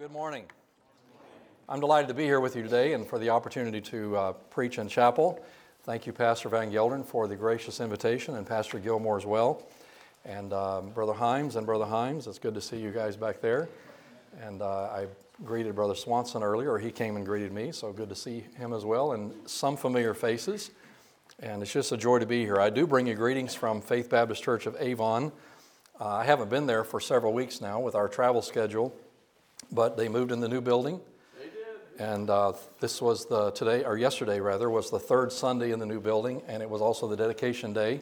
good morning. I'm delighted to be here with you today and for the opportunity to uh, preach in chapel. Thank you, Pastor Van Gelderen, for the gracious invitation, and Pastor Gilmore as well. And um, Brother Himes and Brother Himes, it's good to see you guys back there. And uh, I greeted Brother Swanson earlier, he came and greeted me, so good to see him as well, and some familiar faces. And it's just a joy to be here. I do bring you greetings from Faith Baptist Church of Avon. Uh, I haven't been there for several weeks now with our travel schedule, but they moved in the new building. They did. And uh, this was the today, or yesterday rather, was the third Sunday in the new building, and it was also the dedication day.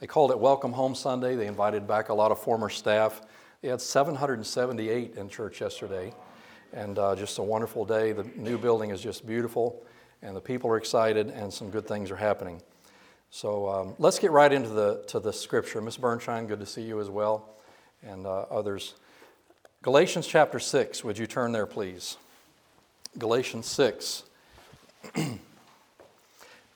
They called it Welcome Home Sunday. They invited back a lot of former staff. They had 778 in church yesterday, and uh, just a wonderful day. The new building is just beautiful, and the people are excited, and some good things are happening. So um, let's get right into the, to the scripture. Miss Bernshine, good to see you as well, and uh, others. Galatians chapter 6, would you turn there, please? Galatians 6. I'm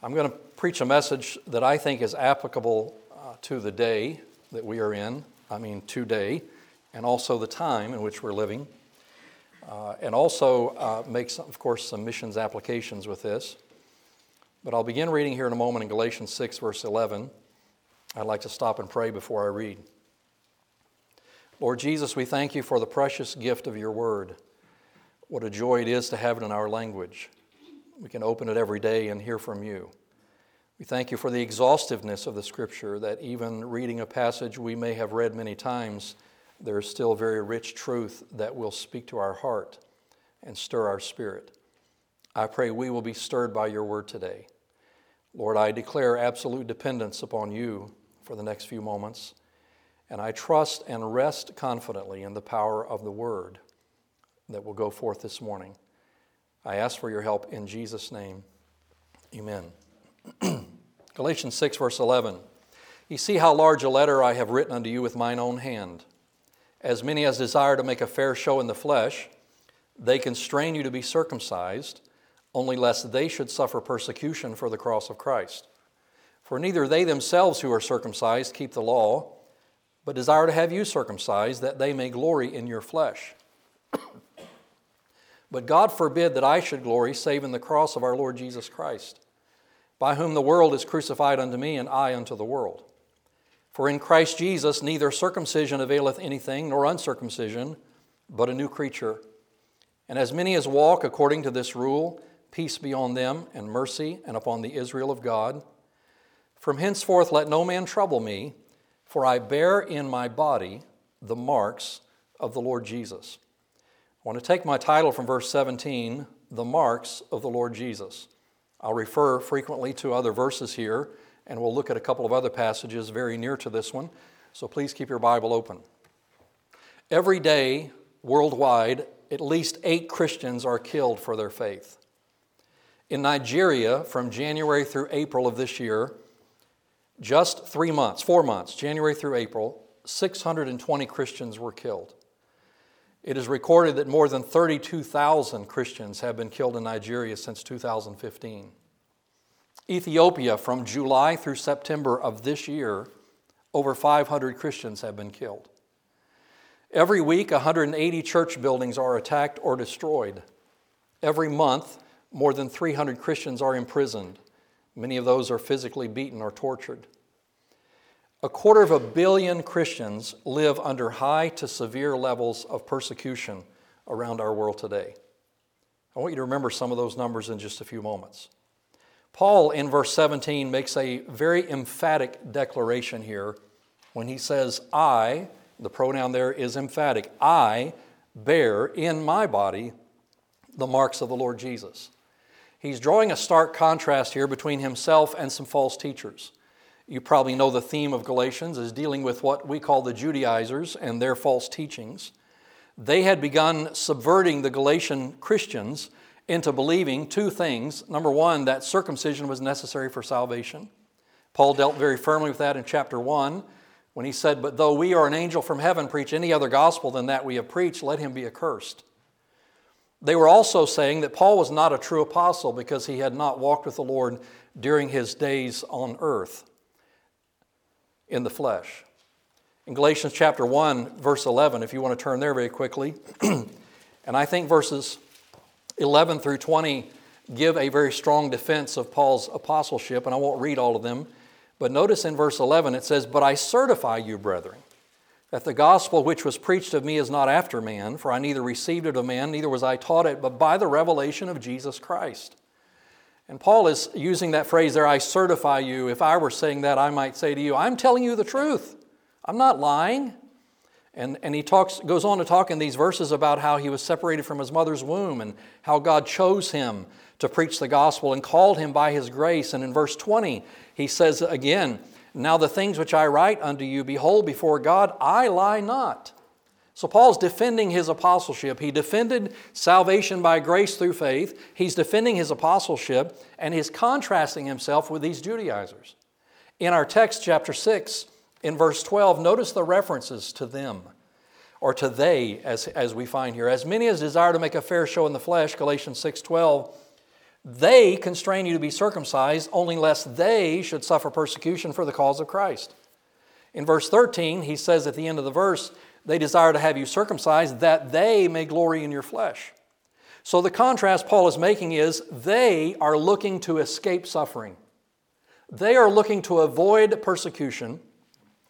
going to preach a message that I think is applicable uh, to the day that we are in, I mean, today, and also the time in which we're living, uh, and also uh, make, some, of course, some missions applications with this. But I'll begin reading here in a moment in Galatians 6, verse 11. I'd like to stop and pray before I read. Lord Jesus, we thank you for the precious gift of your word. What a joy it is to have it in our language. We can open it every day and hear from you. We thank you for the exhaustiveness of the scripture, that even reading a passage we may have read many times, there is still very rich truth that will speak to our heart and stir our spirit. I pray we will be stirred by your word today. Lord, I declare absolute dependence upon you for the next few moments, and I trust and rest confidently in the power of the word that will go forth this morning. I ask for your help in Jesus' name. Amen. Galatians 6, verse 11. You see how large a letter I have written unto you with mine own hand. As many as desire to make a fair show in the flesh, they constrain you to be circumcised only lest they should suffer persecution for the cross of Christ. For neither they themselves who are circumcised keep the law, but desire to have you circumcised, that they may glory in your flesh. but God forbid that I should glory save in the cross of our Lord Jesus Christ, by whom the world is crucified unto me, and I unto the world. For in Christ Jesus neither circumcision availeth anything, nor uncircumcision, but a new creature. And as many as walk according to this rule, Peace be on them, and mercy, and upon the Israel of God. From henceforth let no man trouble me, for I bear in my body the marks of the Lord Jesus. I want to take my title from verse 17, The Marks of the Lord Jesus. I'll refer frequently to other verses here, and we'll look at a couple of other passages very near to this one, so please keep your Bible open. Every day, worldwide, at least eight Christians are killed for their faith. In Nigeria, from January through April of this year, just three months, four months, January through April, 620 Christians were killed. It is recorded that more than 32,000 Christians have been killed in Nigeria since 2015. Ethiopia, from July through September of this year, over 500 Christians have been killed. Every week, 180 church buildings are attacked or destroyed. Every month, more than 300 Christians are imprisoned. Many of those are physically beaten or tortured. A quarter of a billion Christians live under high to severe levels of persecution around our world today. I want you to remember some of those numbers in just a few moments. Paul, in verse 17, makes a very emphatic declaration here when he says, I, the pronoun there is emphatic, I bear in my body the marks of the Lord Jesus. He's drawing a stark contrast here between himself and some false teachers. You probably know the theme of Galatians is dealing with what we call the Judaizers and their false teachings. They had begun subverting the Galatian Christians into believing two things. Number one, that circumcision was necessary for salvation. Paul dealt very firmly with that in chapter 1 when he said, But though we or an angel from heaven preach any other gospel than that we have preached, let him be accursed. They were also saying that Paul was not a true apostle because he had not walked with the Lord during his days on earth in the flesh. In Galatians chapter 1, verse 11, if you want to turn there very quickly, And I think verses 11 through 20 give a very strong defense of Paul's apostleship, and I won't read all of them. But notice in verse 11 it says, But I certify you, brethren, that the gospel which was preached of me is not after man, for I neither received it of man, neither was I taught it, but by the revelation of Jesus Christ. And Paul is using that phrase there, I certify you. If I were saying that, I might say to you, I'm telling you the truth. I'm not lying. And, and he talks, goes on to talk in these verses about how he was separated from his mother's womb and how God chose him to preach the gospel and called him by his grace. And in verse 20, he says again, Now the things which I write unto you, behold, before God, I lie not. So Paul's defending his apostleship. He defended salvation by grace through faith. He's defending his apostleship, and he's contrasting himself with these Judaizers. In our text, chapter 6, in verse 12, notice the references to them, or to they, as, as we find here. As many as desire to make a fair show in the flesh, Galatians 6 12, they constrain you to be circumcised, only lest they should suffer persecution for the cause of Christ. In verse 13, he says at the end of the verse, they desire to have you circumcised that they may glory in your flesh. So the contrast Paul is making is they are looking to escape suffering. They are looking to avoid persecution.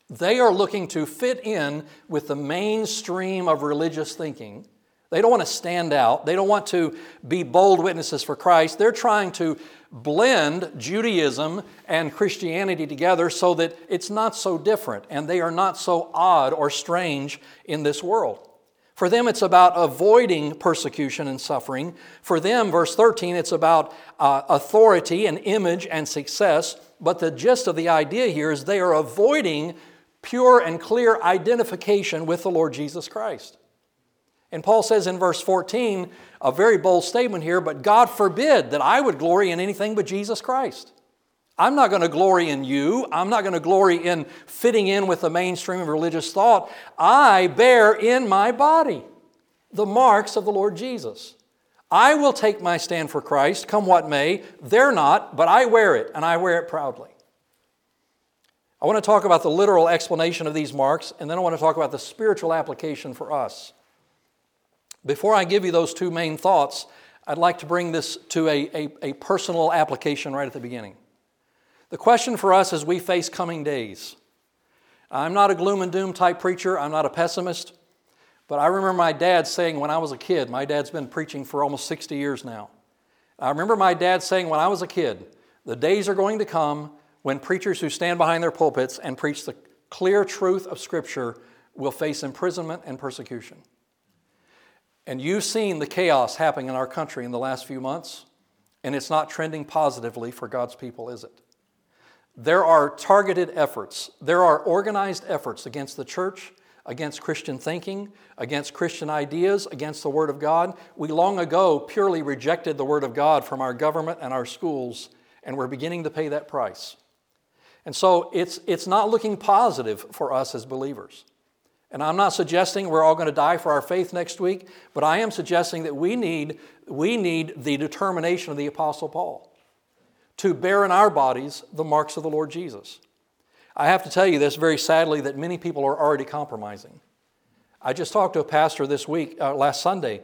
They are looking to fit in with the mainstream of religious thinking. They don't want to stand out. They don't want to be bold witnesses for Christ. They're trying to blend Judaism and Christianity together so that it's not so different and they are not so odd or strange in this world. For them, it's about avoiding persecution and suffering. For them, verse 13, it's about uh, authority and image and success. But the gist of the idea here is they are avoiding pure and clear identification with the Lord Jesus Christ. And Paul says in verse 14, a very bold statement here, but God forbid that I would glory in anything but Jesus Christ. I'm not going to glory in you. I'm not going to glory in fitting in with the mainstream of religious thought. I bear in my body the marks of the Lord Jesus. I will take my stand for Christ, come what may. They're not, but I wear it, and I wear it proudly. I want to talk about the literal explanation of these marks, and then I want to talk about the spiritual application for us. Before I give you those two main thoughts, I'd like to bring this to a, a, a, personal application right at the beginning. The question for us as we face coming days I'm not a gloom and doom type preacher, I'm not a pessimist, but I remember my dad saying when I was a kid, my dad's been preaching for almost 60 years now. I remember my dad saying when I was a kid, the days are going to come when preachers who stand behind their pulpits and preach the clear truth of Scripture will face imprisonment and persecution. And you've seen the chaos happening in our country in the last few months, and it's not trending positively for God's people, is it? There are targeted efforts, there are organized efforts against the church, against Christian thinking, against Christian ideas, against the Word of God. We long ago purely rejected the Word of God from our government and our schools, and we're beginning to pay that price. And so it's, it's not looking positive for us as believers. And I'm not suggesting we're all going to die for our faith next week, but I am suggesting that we need, we need the determination of the Apostle Paul to bear in our bodies the marks of the Lord Jesus. I have to tell you this very sadly that many people are already compromising. I just talked to a pastor this week, uh, last Sunday,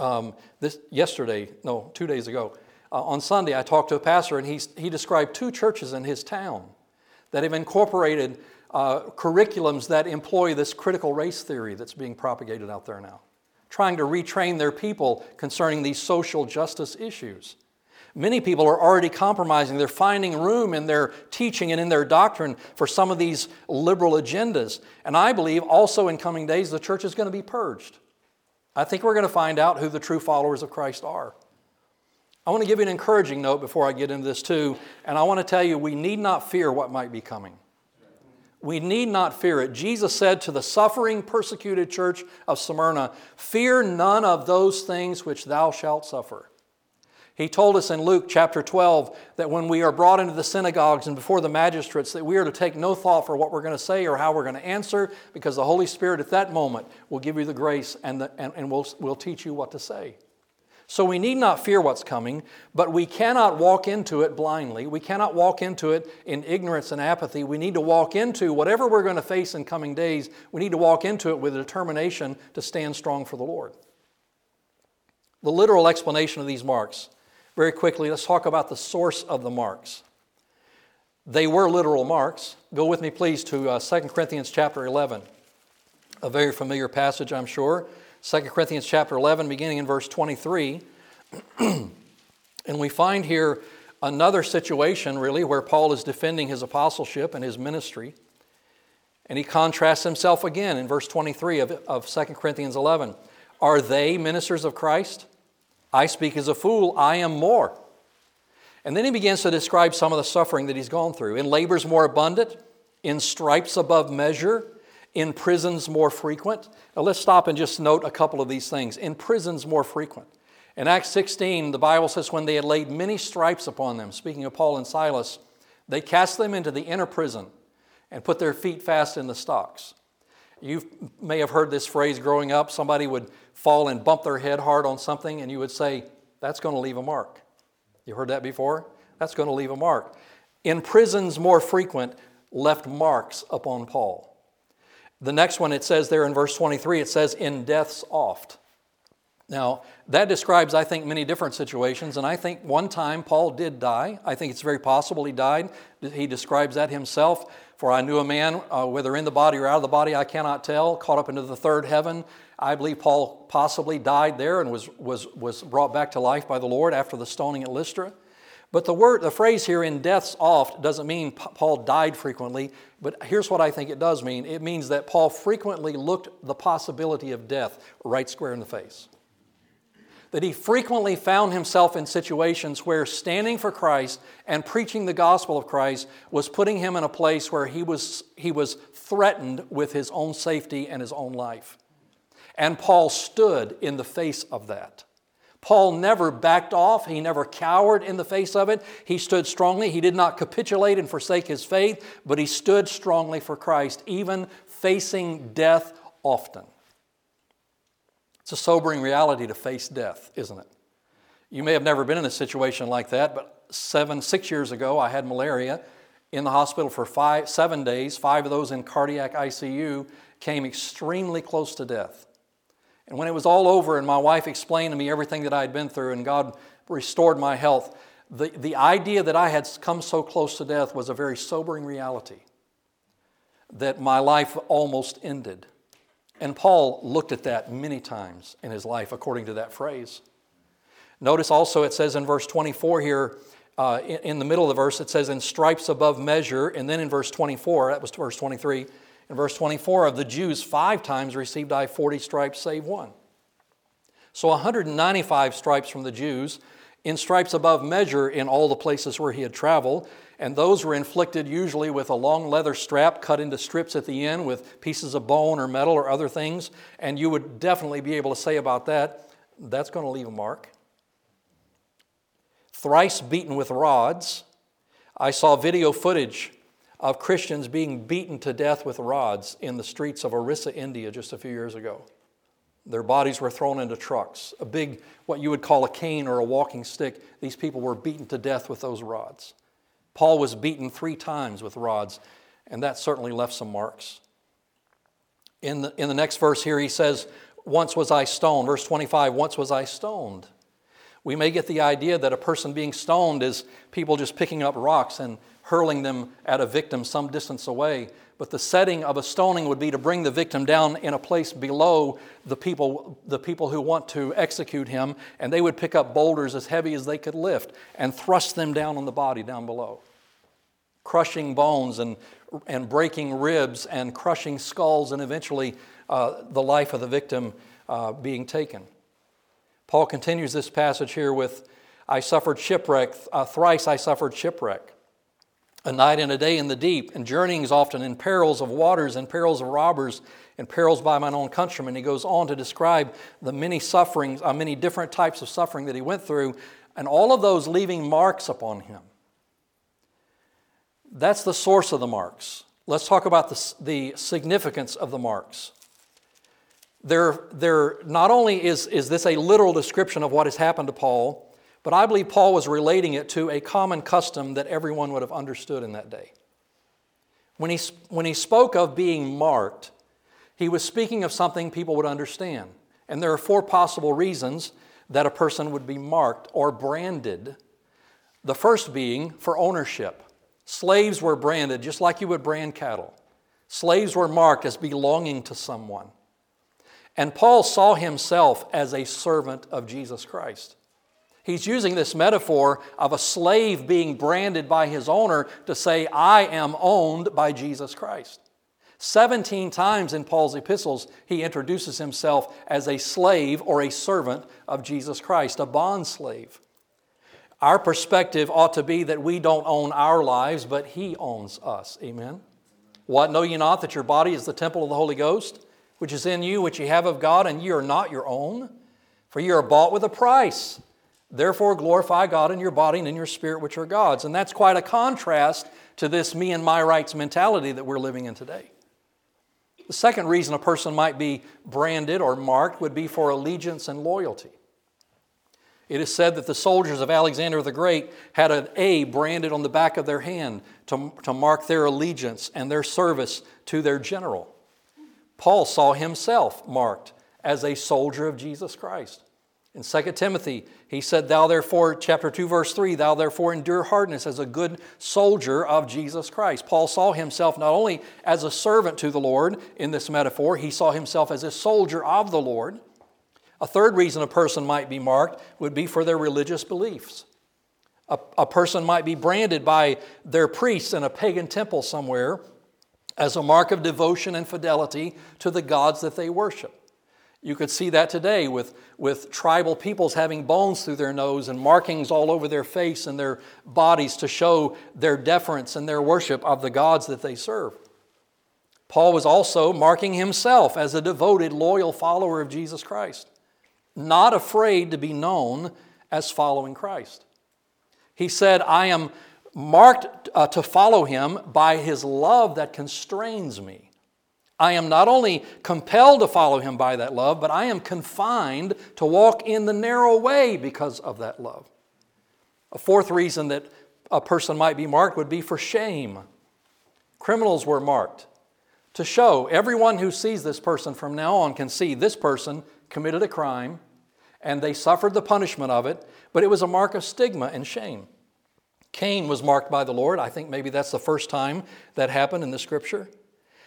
um, this, yesterday, no, two days ago. Uh, on Sunday, I talked to a pastor and he, he described two churches in his town that have incorporated uh, curriculums that employ this critical race theory that's being propagated out there now, trying to retrain their people concerning these social justice issues. Many people are already compromising. They're finding room in their teaching and in their doctrine for some of these liberal agendas. And I believe also in coming days the church is going to be purged. I think we're going to find out who the true followers of Christ are. I want to give you an encouraging note before I get into this too, and I want to tell you we need not fear what might be coming. We need not fear it. Jesus said to the suffering, persecuted church of Smyrna, Fear none of those things which thou shalt suffer. He told us in Luke chapter 12 that when we are brought into the synagogues and before the magistrates, that we are to take no thought for what we're going to say or how we're going to answer, because the Holy Spirit at that moment will give you the grace and, the, and, and will, will teach you what to say. So we need not fear what's coming, but we cannot walk into it blindly. We cannot walk into it in ignorance and apathy. We need to walk into whatever we're going to face in coming days, we need to walk into it with a determination to stand strong for the Lord. The literal explanation of these marks. Very quickly, let's talk about the source of the marks. They were literal marks. Go with me, please, to uh, 2 Corinthians chapter 11, a very familiar passage, I'm sure. 2 Corinthians chapter 11, beginning in verse 23. and we find here another situation, really, where Paul is defending his apostleship and his ministry. And he contrasts himself again in verse 23 of, of 2 Corinthians 11. Are they ministers of Christ? I speak as a fool, I am more. And then he begins to describe some of the suffering that he's gone through. In labors more abundant, in stripes above measure, in prisons more frequent. Now let's stop and just note a couple of these things. In prisons more frequent. In Acts 16, the Bible says, when they had laid many stripes upon them, speaking of Paul and Silas, they cast them into the inner prison and put their feet fast in the stocks. You may have heard this phrase growing up. Somebody would fall and bump their head hard on something, and you would say, That's going to leave a mark. You heard that before? That's going to leave a mark. In prisons more frequent, left marks upon Paul. The next one it says there in verse 23, it says, In deaths oft. Now, that describes, I think, many different situations, and I think one time Paul did die. I think it's very possible he died. He describes that himself. For I knew a man, uh, whether in the body or out of the body, I cannot tell, caught up into the third heaven. I believe Paul possibly died there and was, was, was brought back to life by the Lord after the stoning at Lystra. But the word, the phrase here, in deaths oft, doesn't mean Paul died frequently, but here's what I think it does mean it means that Paul frequently looked the possibility of death right square in the face that he frequently found himself in situations where standing for Christ and preaching the gospel of Christ was putting him in a place where he was, he was threatened with his own safety and his own life. And Paul stood in the face of that. Paul never backed off. He never cowered in the face of it. He stood strongly. He did not capitulate and forsake his faith, but he stood strongly for Christ, even facing death often. It's a sobering reality to face death, isn't it? You may have never been in a situation like that, but seven, six years ago, I had malaria in the hospital for five, seven days, five of those in cardiac ICU, came extremely close to death. And when it was all over, and my wife explained to me everything that I had been through, and God restored my health, the, the idea that I had come so close to death was a very sobering reality that my life almost ended. And Paul looked at that many times in his life according to that phrase. Notice also it says in verse 24 here, uh, in, in, the middle of the verse, it says, in stripes above measure. And then in verse 24, that was verse 23, in verse 24, of the Jews, five times received I 40 stripes, save one. So 195 stripes from the Jews, in stripes above measure in all the places where he had traveled and those were inflicted usually with a long leather strap cut into strips at the end with pieces of bone or metal or other things. And you would definitely be able to say about that, that's going to leave a mark. Thrice beaten with rods. I saw video footage of Christians being beaten to death with rods in the streets of Orissa, India, just a few years ago. Their bodies were thrown into trucks, a big, what you would call a cane or a walking stick. These people were beaten to death with those rods. Paul was beaten three times with rods, and that certainly left some marks. In the, in the next verse here, he says, Once was I stoned. Verse 25, once was I stoned. We may get the idea that a person being stoned is people just picking up rocks and hurling them at a victim some distance away. But the setting of a stoning would be to bring the victim down in a place below the people, the people who want to execute him, and they would pick up boulders as heavy as they could lift and thrust them down on the body down below, crushing bones and, and breaking ribs and crushing skulls, and eventually uh, the life of the victim uh, being taken. Paul continues this passage here with, I suffered shipwreck, uh, thrice I suffered shipwreck a night and a day in the deep, and journeyings often in perils of waters and perils of robbers and perils by mine own countrymen. He goes on to describe the many sufferings, uh, many different types of suffering that he went through, and all of those leaving marks upon him. That's the source of the marks. Let's talk about the, the significance of the marks. There, there, not only is, is this a literal description of what has happened to Paul, but I believe Paul was relating it to a common custom that everyone would have understood in that day. When he, when he spoke of being marked, he was speaking of something people would understand. And there are four possible reasons that a person would be marked or branded. The first being for ownership. Slaves were branded just like you would brand cattle. Slaves were marked as belonging to someone. And Paul saw himself as a servant of Jesus Christ. He's using this metaphor of a slave being branded by his owner to say, I am owned by Jesus Christ. 17 times in Paul's epistles, he introduces himself as a slave or a servant of Jesus Christ, a bond slave. Our perspective ought to be that we don't own our lives, but he owns us. Amen. What know ye not that your body is the temple of the Holy Ghost, which is in you, which ye have of God, and ye are not your own? For ye are bought with a price. Therefore, glorify God in your body and in your spirit, which are God's. And that's quite a contrast to this me and my rights mentality that we're living in today. The second reason a person might be branded or marked would be for allegiance and loyalty. It is said that the soldiers of Alexander the Great had an A branded on the back of their hand to, to mark their allegiance and their service to their general. Paul saw himself marked as a soldier of Jesus Christ. In 2 Timothy, he said, Thou therefore, chapter 2, verse 3, thou therefore endure hardness as a good soldier of Jesus Christ. Paul saw himself not only as a servant to the Lord in this metaphor, he saw himself as a soldier of the Lord. A third reason a person might be marked would be for their religious beliefs. A, a person might be branded by their priests in a pagan temple somewhere as a mark of devotion and fidelity to the gods that they worship. You could see that today with, with tribal peoples having bones through their nose and markings all over their face and their bodies to show their deference and their worship of the gods that they serve. Paul was also marking himself as a devoted, loyal follower of Jesus Christ, not afraid to be known as following Christ. He said, I am marked uh, to follow him by his love that constrains me. I am not only compelled to follow him by that love, but I am confined to walk in the narrow way because of that love. A fourth reason that a person might be marked would be for shame. Criminals were marked to show everyone who sees this person from now on can see this person committed a crime and they suffered the punishment of it, but it was a mark of stigma and shame. Cain was marked by the Lord. I think maybe that's the first time that happened in the scripture.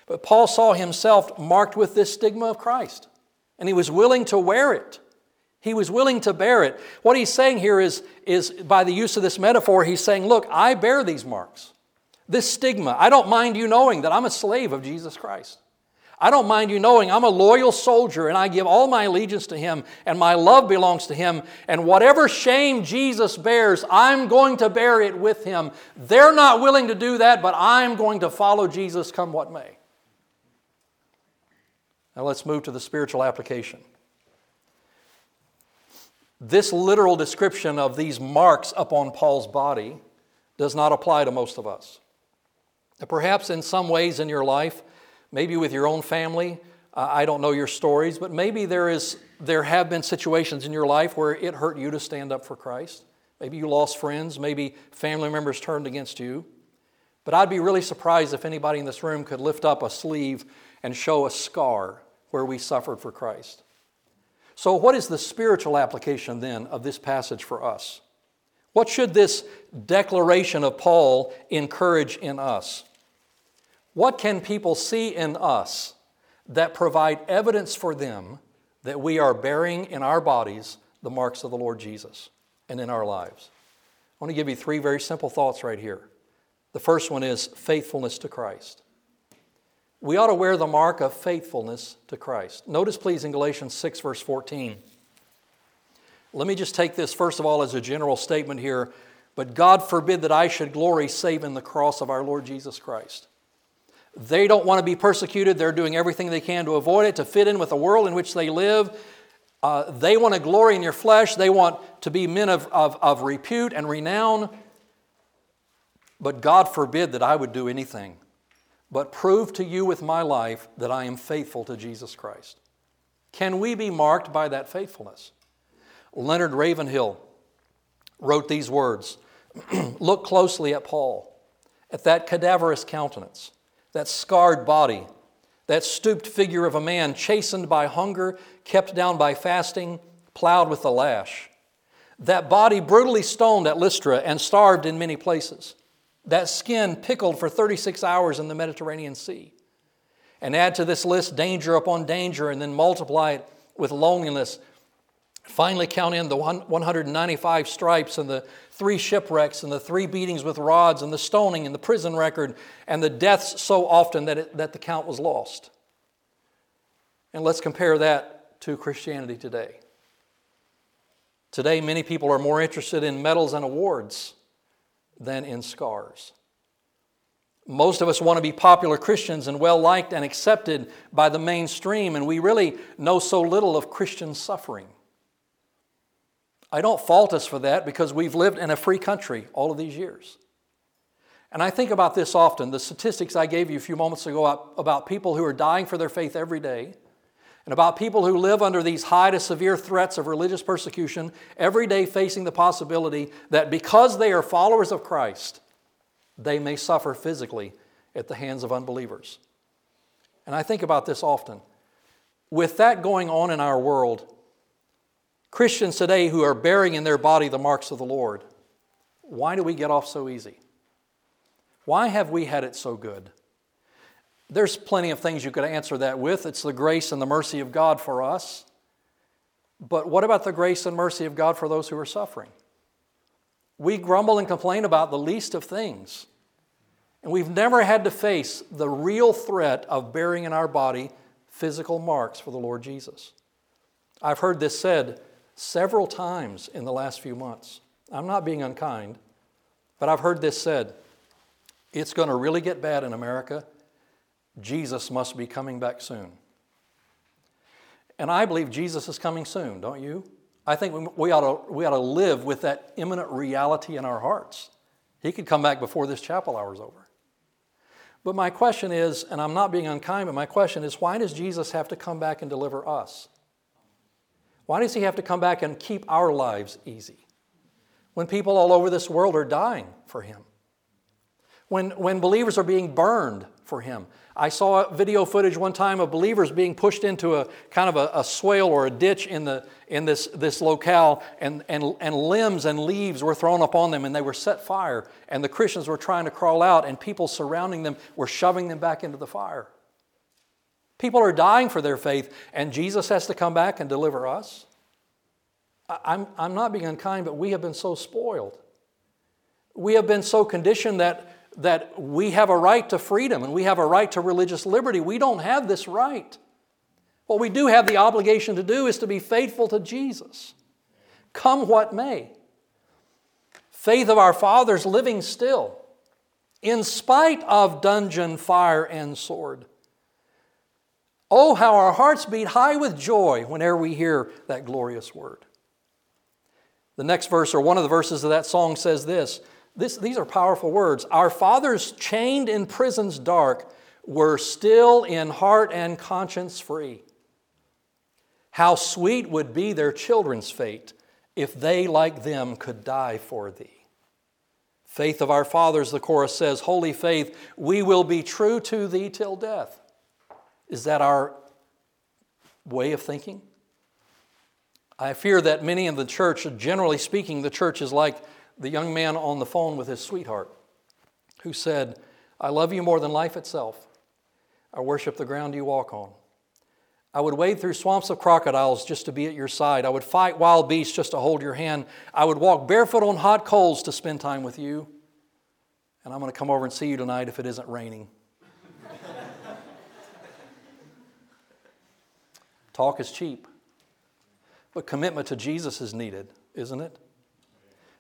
But Paul saw himself marked with this stigma of Christ, and he was willing to wear it. He was willing to bear it. What he's saying here is, is by the use of this metaphor, he's saying, Look, I bear these marks, this stigma. I don't mind you knowing that I'm a slave of Jesus Christ. I don't mind you knowing I'm a loyal soldier and I give all my allegiance to Him and my love belongs to Him. And whatever shame Jesus bears, I'm going to bear it with Him. They're not willing to do that, but I'm going to follow Jesus come what may. Now let's move to the spiritual application. This literal description of these marks upon Paul's body does not apply to most of us. Perhaps in some ways in your life, maybe with your own family, uh, I don't know your stories, but maybe there, is, there have been situations in your life where it hurt you to stand up for Christ. Maybe you lost friends, maybe family members turned against you. But I'd be really surprised if anybody in this room could lift up a sleeve and show a scar where we suffered for Christ. So, what is the spiritual application then of this passage for us? What should this declaration of Paul encourage in us? What can people see in us that provide evidence for them that we are bearing in our bodies the marks of the Lord Jesus and in our lives? I want to give you three very simple thoughts right here. The first one is faithfulness to Christ we ought to wear the mark of faithfulness to Christ. Notice, please, in Galatians 6, verse 14. Let me just take this, first of all, as a general statement here. But God forbid that I should glory save in the cross of our Lord Jesus Christ. They don't want to be persecuted. They're doing everything they can to avoid it, to fit in with the world in which they live. Uh, they want to glory in your flesh. They want to be men of, of, of repute and renown. But God forbid that I would do anything but prove to you with my life that I am faithful to Jesus Christ. Can we be marked by that faithfulness? Leonard Ravenhill wrote these words Look closely at Paul, at that cadaverous countenance, that scarred body, that stooped figure of a man chastened by hunger, kept down by fasting, plowed with the lash. That body brutally stoned at Lystra and starved in many places. That skin pickled for 36 hours in the Mediterranean Sea. And add to this list danger upon danger and then multiply it with loneliness. Finally, count in the 195 stripes and the three shipwrecks and the three beatings with rods and the stoning and the prison record and the deaths so often that, it, that the count was lost. And let's compare that to Christianity today. Today, many people are more interested in medals and awards than in scars. Most of us want to be popular Christians and well liked and accepted by the mainstream, and we really know so little of Christian suffering. I don't fault us for that because we've lived in a free country all of these years. And I think about this often. The statistics I gave you a few moments ago about people who are dying for their faith every day, and about people who live under these high to severe threats of religious persecution, every day facing the possibility that because they are followers of Christ, they may suffer physically at the hands of unbelievers. And I think about this often. With that going on in our world, Christians today who are bearing in their body the marks of the Lord, why do we get off so easy? Why have we had it so good? There's plenty of things you could answer that with. It's the grace and the mercy of God for us. But what about the grace and mercy of God for those who are suffering? We grumble and complain about the least of things. And we've never had to face the real threat of bearing in our body physical marks for the Lord Jesus. I've heard this said several times in the last few months. I'm not being unkind, but I've heard this said it's going to really get bad in America. Jesus must be coming back soon. And I believe Jesus is coming soon, don't you? I think we ought, to, we ought to live with that imminent reality in our hearts. He could come back before this chapel hour is over. But my question is, and I'm not being unkind, but my question is why does Jesus have to come back and deliver us? Why does he have to come back and keep our lives easy when people all over this world are dying for him? When, when believers are being burned for him. I saw video footage one time of believers being pushed into a kind of a, a swale or a ditch in, the, in this, this locale, and, and, and limbs and leaves were thrown upon them, and they were set fire. And the Christians were trying to crawl out, and people surrounding them were shoving them back into the fire. People are dying for their faith, and Jesus has to come back and deliver us. I'm, I'm not being unkind, but we have been so spoiled. We have been so conditioned that, that we have a right to freedom and we have a right to religious liberty. We don't have this right. What we do have the obligation to do is to be faithful to Jesus, come what may. Faith of our fathers living still, in spite of dungeon, fire, and sword. Oh, how our hearts beat high with joy whenever we hear that glorious word. The next verse, or one of the verses of that song, says this, this These are powerful words. Our fathers, chained in prisons dark, were still in heart and conscience free. How sweet would be their children's fate if they, like them, could die for thee. Faith of our fathers, the chorus says, Holy faith, we will be true to thee till death. Is that our way of thinking? I fear that many in the church, generally speaking, the church is like the young man on the phone with his sweetheart who said, I love you more than life itself. I worship the ground you walk on. I would wade through swamps of crocodiles just to be at your side. I would fight wild beasts just to hold your hand. I would walk barefoot on hot coals to spend time with you. And I'm going to come over and see you tonight if it isn't raining. Talk is cheap, but commitment to Jesus is needed, isn't it?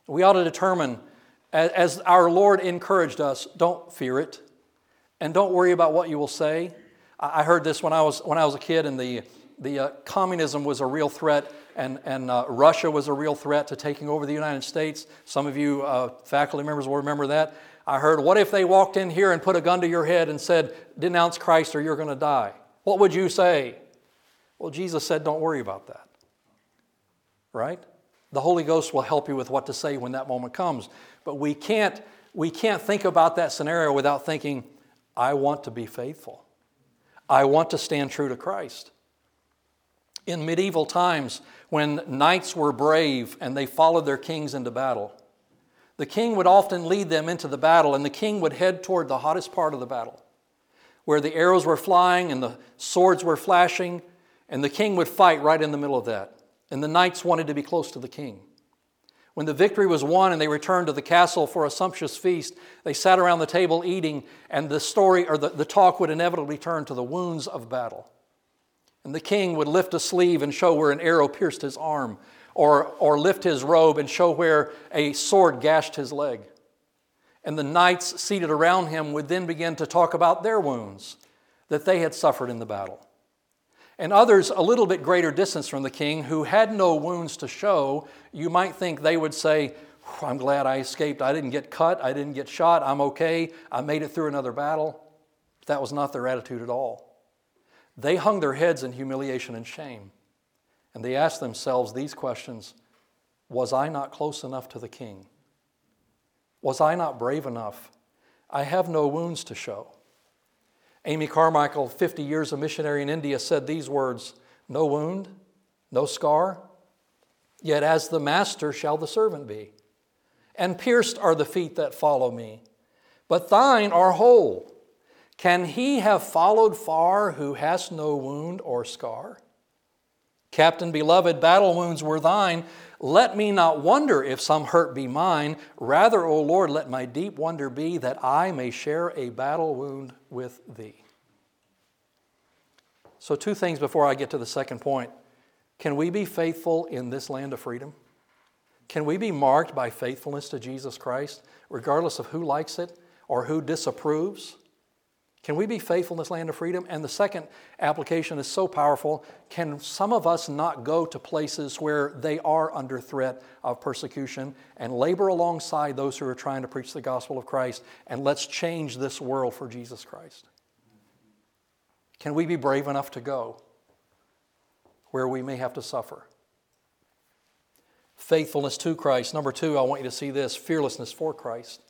We ought to determine, as our Lord encouraged us, don't fear it and don't worry about what you will say. I heard this when I was, when I was a kid, and the, the uh, communism was a real threat, and, and uh, Russia was a real threat to taking over the United States. Some of you uh, faculty members will remember that. I heard, what if they walked in here and put a gun to your head and said, denounce Christ or you're going to die? What would you say? Well, Jesus said, don't worry about that. Right? The Holy Ghost will help you with what to say when that moment comes. But we can't, we can't think about that scenario without thinking, I want to be faithful. I want to stand true to Christ. In medieval times, when knights were brave and they followed their kings into battle, the king would often lead them into the battle, and the king would head toward the hottest part of the battle, where the arrows were flying and the swords were flashing, and the king would fight right in the middle of that. And the knights wanted to be close to the king. When the victory was won and they returned to the castle for a sumptuous feast, they sat around the table eating, and the story or the, the talk would inevitably turn to the wounds of battle. And the king would lift a sleeve and show where an arrow pierced his arm, or, or lift his robe and show where a sword gashed his leg. And the knights seated around him would then begin to talk about their wounds that they had suffered in the battle and others a little bit greater distance from the king who had no wounds to show, you might think they would say, I'm glad I escaped. I didn't get cut. I didn't get shot. I'm okay. I made it through another battle. That was not their attitude at all. They hung their heads in humiliation and shame. And they asked themselves these questions Was I not close enough to the king? Was I not brave enough? I have no wounds to show. Amy Carmichael, 50 years a missionary in India, said these words No wound, no scar, yet as the master shall the servant be. And pierced are the feet that follow me, but thine are whole. Can he have followed far who has no wound or scar? Captain, beloved, battle wounds were thine. Let me not wonder if some hurt be mine. Rather, O Lord, let my deep wonder be that I may share a battle wound with thee. So, two things before I get to the second point. Can we be faithful in this land of freedom? Can we be marked by faithfulness to Jesus Christ, regardless of who likes it or who disapproves? Can we be faithful in this land of freedom? And the second application is so powerful. Can some of us not go to places where they are under threat of persecution and labor alongside those who are trying to preach the gospel of Christ? And let's change this world for Jesus Christ. Can we be brave enough to go where we may have to suffer? Faithfulness to Christ. Number two, I want you to see this fearlessness for Christ.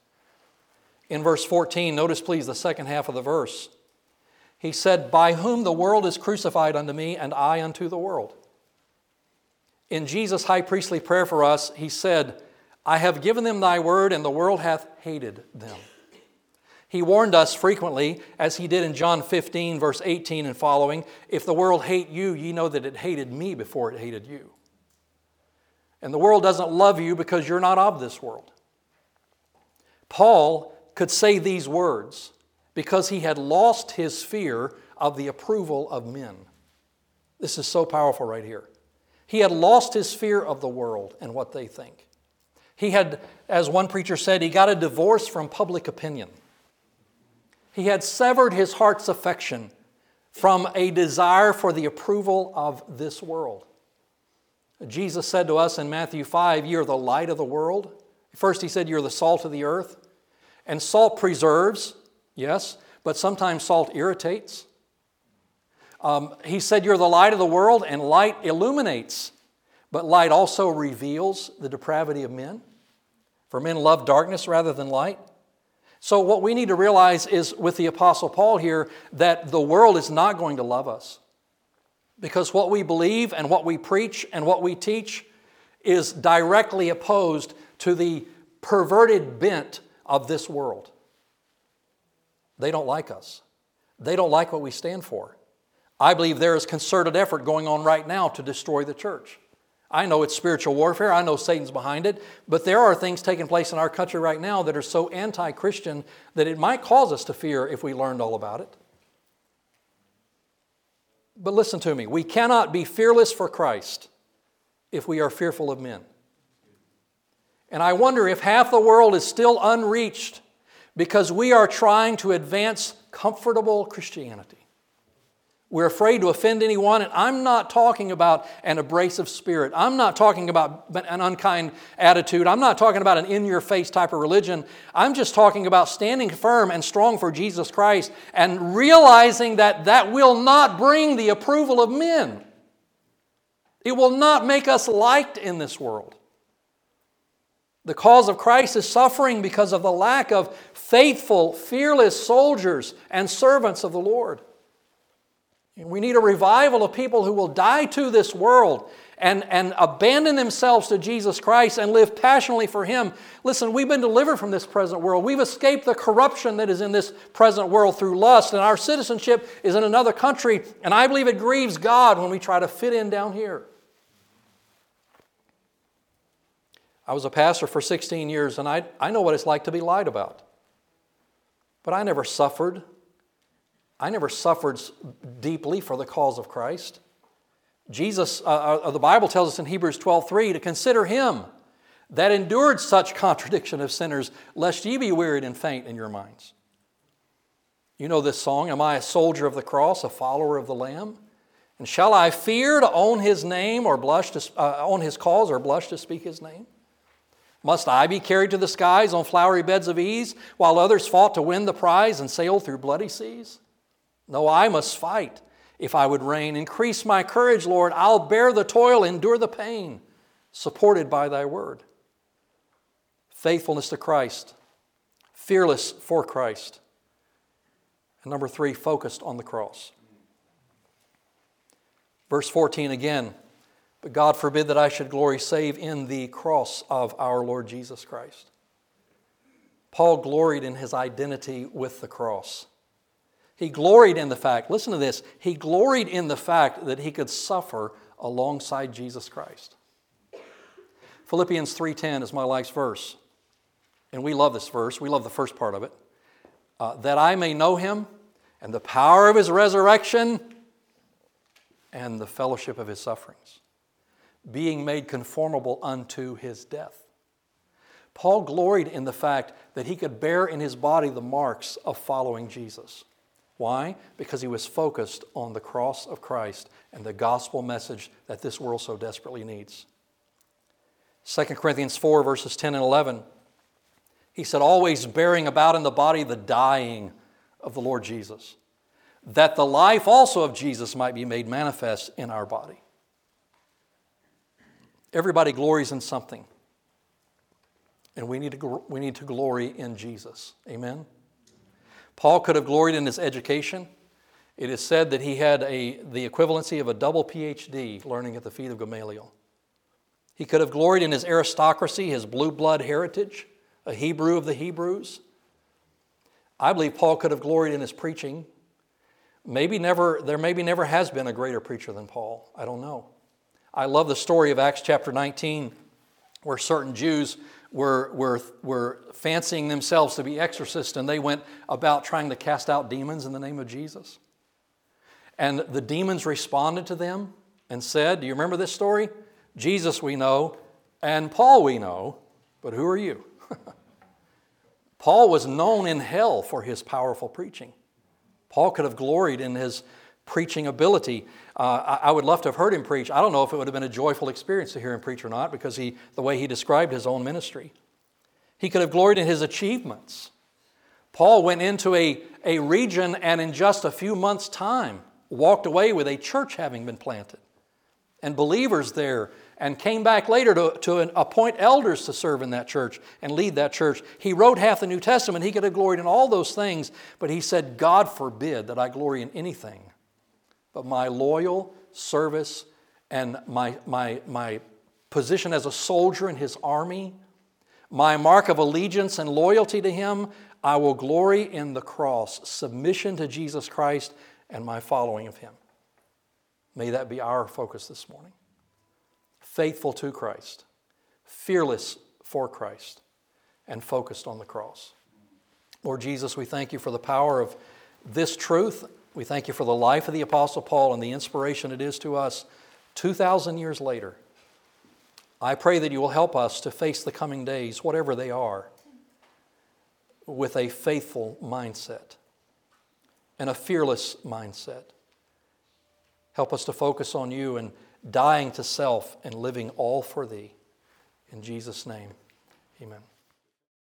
In verse 14, notice please the second half of the verse. He said, By whom the world is crucified unto me, and I unto the world. In Jesus' high priestly prayer for us, he said, I have given them thy word, and the world hath hated them. He warned us frequently, as he did in John 15, verse 18 and following If the world hate you, ye know that it hated me before it hated you. And the world doesn't love you because you're not of this world. Paul could say these words because he had lost his fear of the approval of men. This is so powerful right here. He had lost his fear of the world and what they think. He had, as one preacher said, he got a divorce from public opinion. He had severed his heart's affection from a desire for the approval of this world. Jesus said to us in Matthew 5, You're the light of the world. First, he said, You're the salt of the earth. And salt preserves, yes, but sometimes salt irritates. Um, he said, You're the light of the world, and light illuminates, but light also reveals the depravity of men. For men love darkness rather than light. So, what we need to realize is with the Apostle Paul here that the world is not going to love us. Because what we believe and what we preach and what we teach is directly opposed to the perverted bent of this world. They don't like us. They don't like what we stand for. I believe there is concerted effort going on right now to destroy the church. I know it's spiritual warfare. I know Satan's behind it. But there are things taking place in our country right now that are so anti Christian that it might cause us to fear if we learned all about it. But listen to me we cannot be fearless for Christ if we are fearful of men. And I wonder if half the world is still unreached because we are trying to advance comfortable Christianity. We're afraid to offend anyone, and I'm not talking about an abrasive spirit. I'm not talking about an unkind attitude. I'm not talking about an in your face type of religion. I'm just talking about standing firm and strong for Jesus Christ and realizing that that will not bring the approval of men. It will not make us liked in this world. The cause of Christ is suffering because of the lack of faithful, fearless soldiers and servants of the Lord. We need a revival of people who will die to this world and, and abandon themselves to Jesus Christ and live passionately for Him. Listen, we've been delivered from this present world. We've escaped the corruption that is in this present world through lust, and our citizenship is in another country. And I believe it grieves God when we try to fit in down here. I was a pastor for 16 years, and I, I know what it's like to be lied about. But I never suffered I never suffered deeply for the cause of Christ. Jesus, uh, uh, the Bible tells us in Hebrews 12:3 to consider him that endured such contradiction of sinners, lest ye be wearied and faint in your minds. You know this song, Am I a soldier of the cross, a follower of the Lamb? And shall I fear to own his name or blush to uh, own his cause or blush to speak his name? Must I be carried to the skies on flowery beds of ease, while others fought to win the prize and sailed through bloody seas? No, I must fight if I would reign. Increase my courage, Lord. I'll bear the toil, endure the pain, supported by thy word. Faithfulness to Christ, fearless for Christ. And number three, focused on the cross. Verse 14 again, but God forbid that I should glory save in the cross of our Lord Jesus Christ. Paul gloried in his identity with the cross. He gloried in the fact, listen to this, he gloried in the fact that he could suffer alongside Jesus Christ. Philippians 3:10 is my life's verse. And we love this verse. We love the first part of it. Uh, that I may know him and the power of his resurrection and the fellowship of his sufferings, being made conformable unto his death. Paul gloried in the fact that he could bear in his body the marks of following Jesus. Why? Because he was focused on the cross of Christ and the gospel message that this world so desperately needs. 2 Corinthians 4, verses 10 and 11, he said, Always bearing about in the body the dying of the Lord Jesus, that the life also of Jesus might be made manifest in our body. Everybody glories in something, and we need to, we need to glory in Jesus. Amen? Paul could have gloried in his education. It is said that he had a, the equivalency of a double PhD learning at the feet of Gamaliel. He could have gloried in his aristocracy, his blue blood heritage, a Hebrew of the Hebrews. I believe Paul could have gloried in his preaching. Maybe never, there maybe never has been a greater preacher than Paul. I don't know. I love the story of Acts chapter 19, where certain Jews were, were, were fancying themselves to be exorcists and they went about trying to cast out demons in the name of Jesus. And the demons responded to them and said, Do you remember this story? Jesus we know, and Paul we know, but who are you? Paul was known in hell for his powerful preaching. Paul could have gloried in his preaching ability. Uh, I, I, would love to have heard him preach. I don't know if it would have been a joyful experience to hear him preach or not because he, the way he described his own ministry. He could have gloried in his achievements. Paul went into a, a region and in just a few months' time walked away with a church having been planted and believers there and came back later to, to an, appoint elders to serve in that church and lead that church. He wrote half the New Testament. He could have gloried in all those things, but he said, God forbid that I glory in anything but my loyal service and my, my, my position as a soldier in his army, my mark of allegiance and loyalty to him, I will glory in the cross, submission to Jesus Christ, and my following of him. May that be our focus this morning. Faithful to Christ, fearless for Christ, and focused on the cross. Lord Jesus, we thank you for the power of this truth we thank you for the life of the Apostle Paul and the inspiration it is to us 2,000 years later. I pray that you will help us to face the coming days, whatever they are, with a faithful mindset and a fearless mindset. Help us to focus on you and dying to self and living all for thee. In Jesus' name, amen.